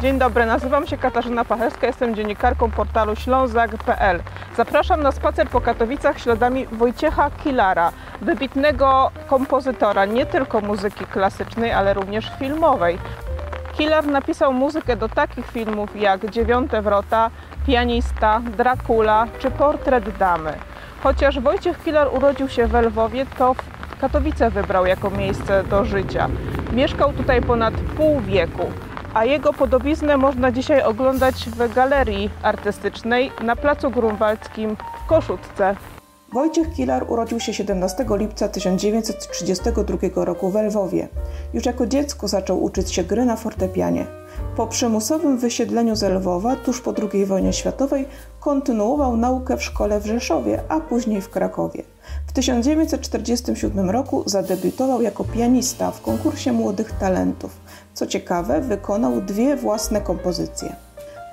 Dzień dobry, nazywam się Katarzyna Pachelska, jestem dziennikarką portalu ślązak.pl. Zapraszam na spacer po Katowicach śladami Wojciecha Kilara, wybitnego kompozytora nie tylko muzyki klasycznej, ale również filmowej. Kilar napisał muzykę do takich filmów jak Dziewiąte Wrota, Pianista, Dracula czy Portret Damy. Chociaż Wojciech Kilar urodził się w Lwowie, to Katowice wybrał jako miejsce do życia. Mieszkał tutaj ponad pół wieku a jego podobiznę można dzisiaj oglądać w galerii artystycznej na Placu Grunwaldzkim w Koszutce. Wojciech Kilar urodził się 17 lipca 1932 roku w Lwowie. Już jako dziecko zaczął uczyć się gry na fortepianie. Po przymusowym wysiedleniu z Lwowa tuż po II wojnie światowej kontynuował naukę w szkole w Rzeszowie, a później w Krakowie. W 1947 roku zadebiutował jako pianista w konkursie młodych talentów. Co ciekawe, wykonał dwie własne kompozycje.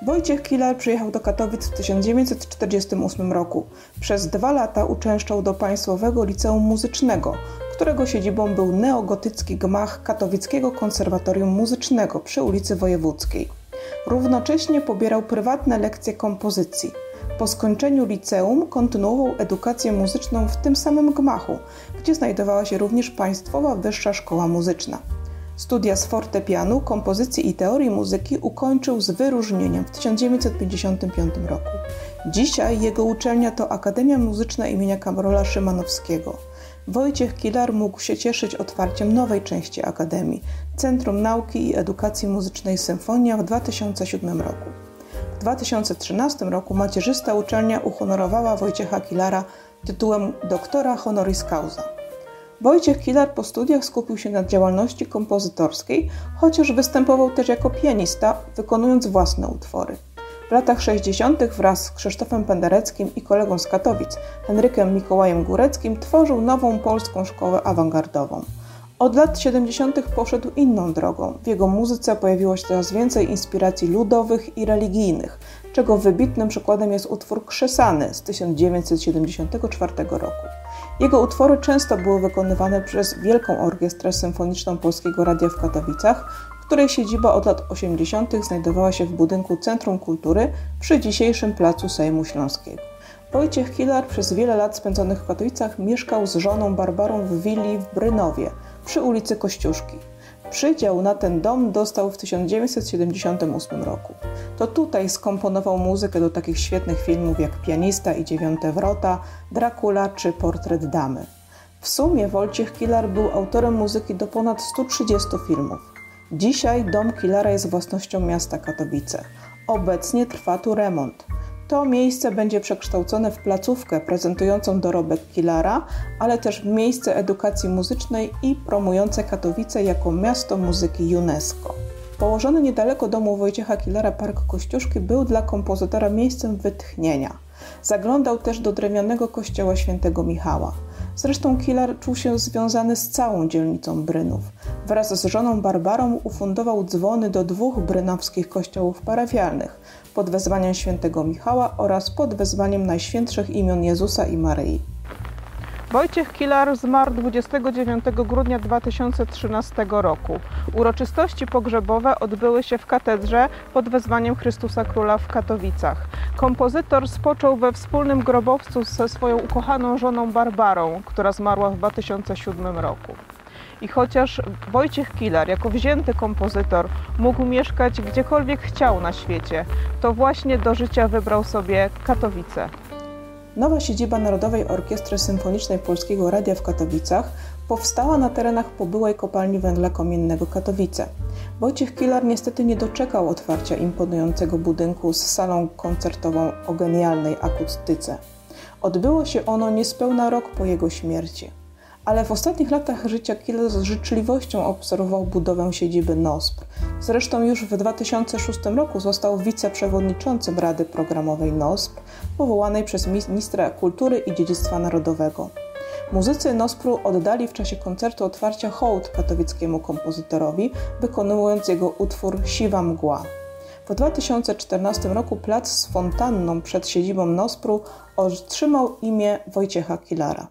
Wojciech Kilar przyjechał do Katowic w 1948 roku. Przez dwa lata uczęszczał do Państwowego Liceum Muzycznego, którego siedzibą był neogotycki gmach Katowickiego Konserwatorium Muzycznego przy ulicy Wojewódzkiej. Równocześnie pobierał prywatne lekcje kompozycji. Po skończeniu liceum kontynuował edukację muzyczną w tym samym gmachu, gdzie znajdowała się również Państwowa Wyższa Szkoła Muzyczna. Studia z fortepianu, kompozycji i teorii muzyki ukończył z wyróżnieniem w 1955 roku. Dzisiaj jego uczelnia to Akademia Muzyczna imienia Karola Szymanowskiego. Wojciech Kilar mógł się cieszyć otwarciem nowej części Akademii Centrum Nauki i Edukacji Muzycznej Symfonia w 2007 roku. W 2013 roku macierzysta uczelnia uhonorowała Wojciecha Kilara tytułem doktora honoris causa. Wojciech Kilar po studiach skupił się na działalności kompozytorskiej, chociaż występował też jako pianista, wykonując własne utwory. W latach 60. wraz z Krzysztofem Pendereckim i kolegą z Katowic, Henrykiem Mikołajem Góreckim, tworzył nową polską szkołę awangardową. Od lat 70. poszedł inną drogą. W jego muzyce pojawiło się coraz więcej inspiracji ludowych i religijnych, czego wybitnym przykładem jest utwór Krzesany z 1974 roku. Jego utwory często były wykonywane przez Wielką Orkiestrę Symfoniczną Polskiego Radia w Katowicach, której siedziba od lat 80. znajdowała się w budynku Centrum Kultury przy dzisiejszym placu Sejmu Śląskiego. Wojciech Kilar przez wiele lat spędzonych w Katowicach mieszkał z żoną Barbarą w willi w Brynowie przy ulicy Kościuszki. Przydział na ten dom dostał w 1978 roku. To tutaj skomponował muzykę do takich świetnych filmów jak Pianista i Dziewiąte Wrota, Dracula czy Portret Damy. W sumie Wojciech Kilar był autorem muzyki do ponad 130 filmów. Dzisiaj dom Kilara jest własnością miasta Katowice. Obecnie trwa tu remont. To miejsce będzie przekształcone w placówkę prezentującą dorobek Kilara, ale też w miejsce edukacji muzycznej i promujące Katowice jako miasto muzyki UNESCO. Położony niedaleko domu Wojciecha Kilara Park Kościuszki był dla kompozytora miejscem wytchnienia. Zaglądał też do drewnianego kościoła świętego Michała. Zresztą Kilar czuł się związany z całą dzielnicą Brynów. Wraz z żoną Barbarą ufundował dzwony do dwóch brynowskich kościołów parafialnych pod wezwaniem świętego Michała oraz pod wezwaniem Najświętszych imion Jezusa i Maryi. Wojciech Kilar zmarł 29 grudnia 2013 roku. Uroczystości pogrzebowe odbyły się w katedrze pod wezwaniem Chrystusa Króla w Katowicach. Kompozytor spoczął we wspólnym grobowcu ze swoją ukochaną żoną Barbarą, która zmarła w 2007 roku. I chociaż Wojciech Kilar jako wzięty kompozytor mógł mieszkać gdziekolwiek chciał na świecie, to właśnie do życia wybrał sobie Katowice. Nowa siedziba Narodowej Orkiestry Symfonicznej Polskiego Radia w Katowicach powstała na terenach pobyłej kopalni węgla kamiennego Katowice. Wojciech Kilar niestety nie doczekał otwarcia imponującego budynku z salą koncertową o genialnej akustyce. Odbyło się ono niespełna rok po jego śmierci ale w ostatnich latach życia Kiel z życzliwością obserwował budowę siedziby NOSP. Zresztą już w 2006 roku został wiceprzewodniczącym Rady Programowej NOSP, powołanej przez ministra kultury i dziedzictwa narodowego. Muzycy NOSPRu oddali w czasie koncertu otwarcia hołd katowickiemu kompozytorowi, wykonując jego utwór Siwa Mgła. W 2014 roku plac z fontanną przed siedzibą NOSPRu otrzymał imię Wojciecha Kilara.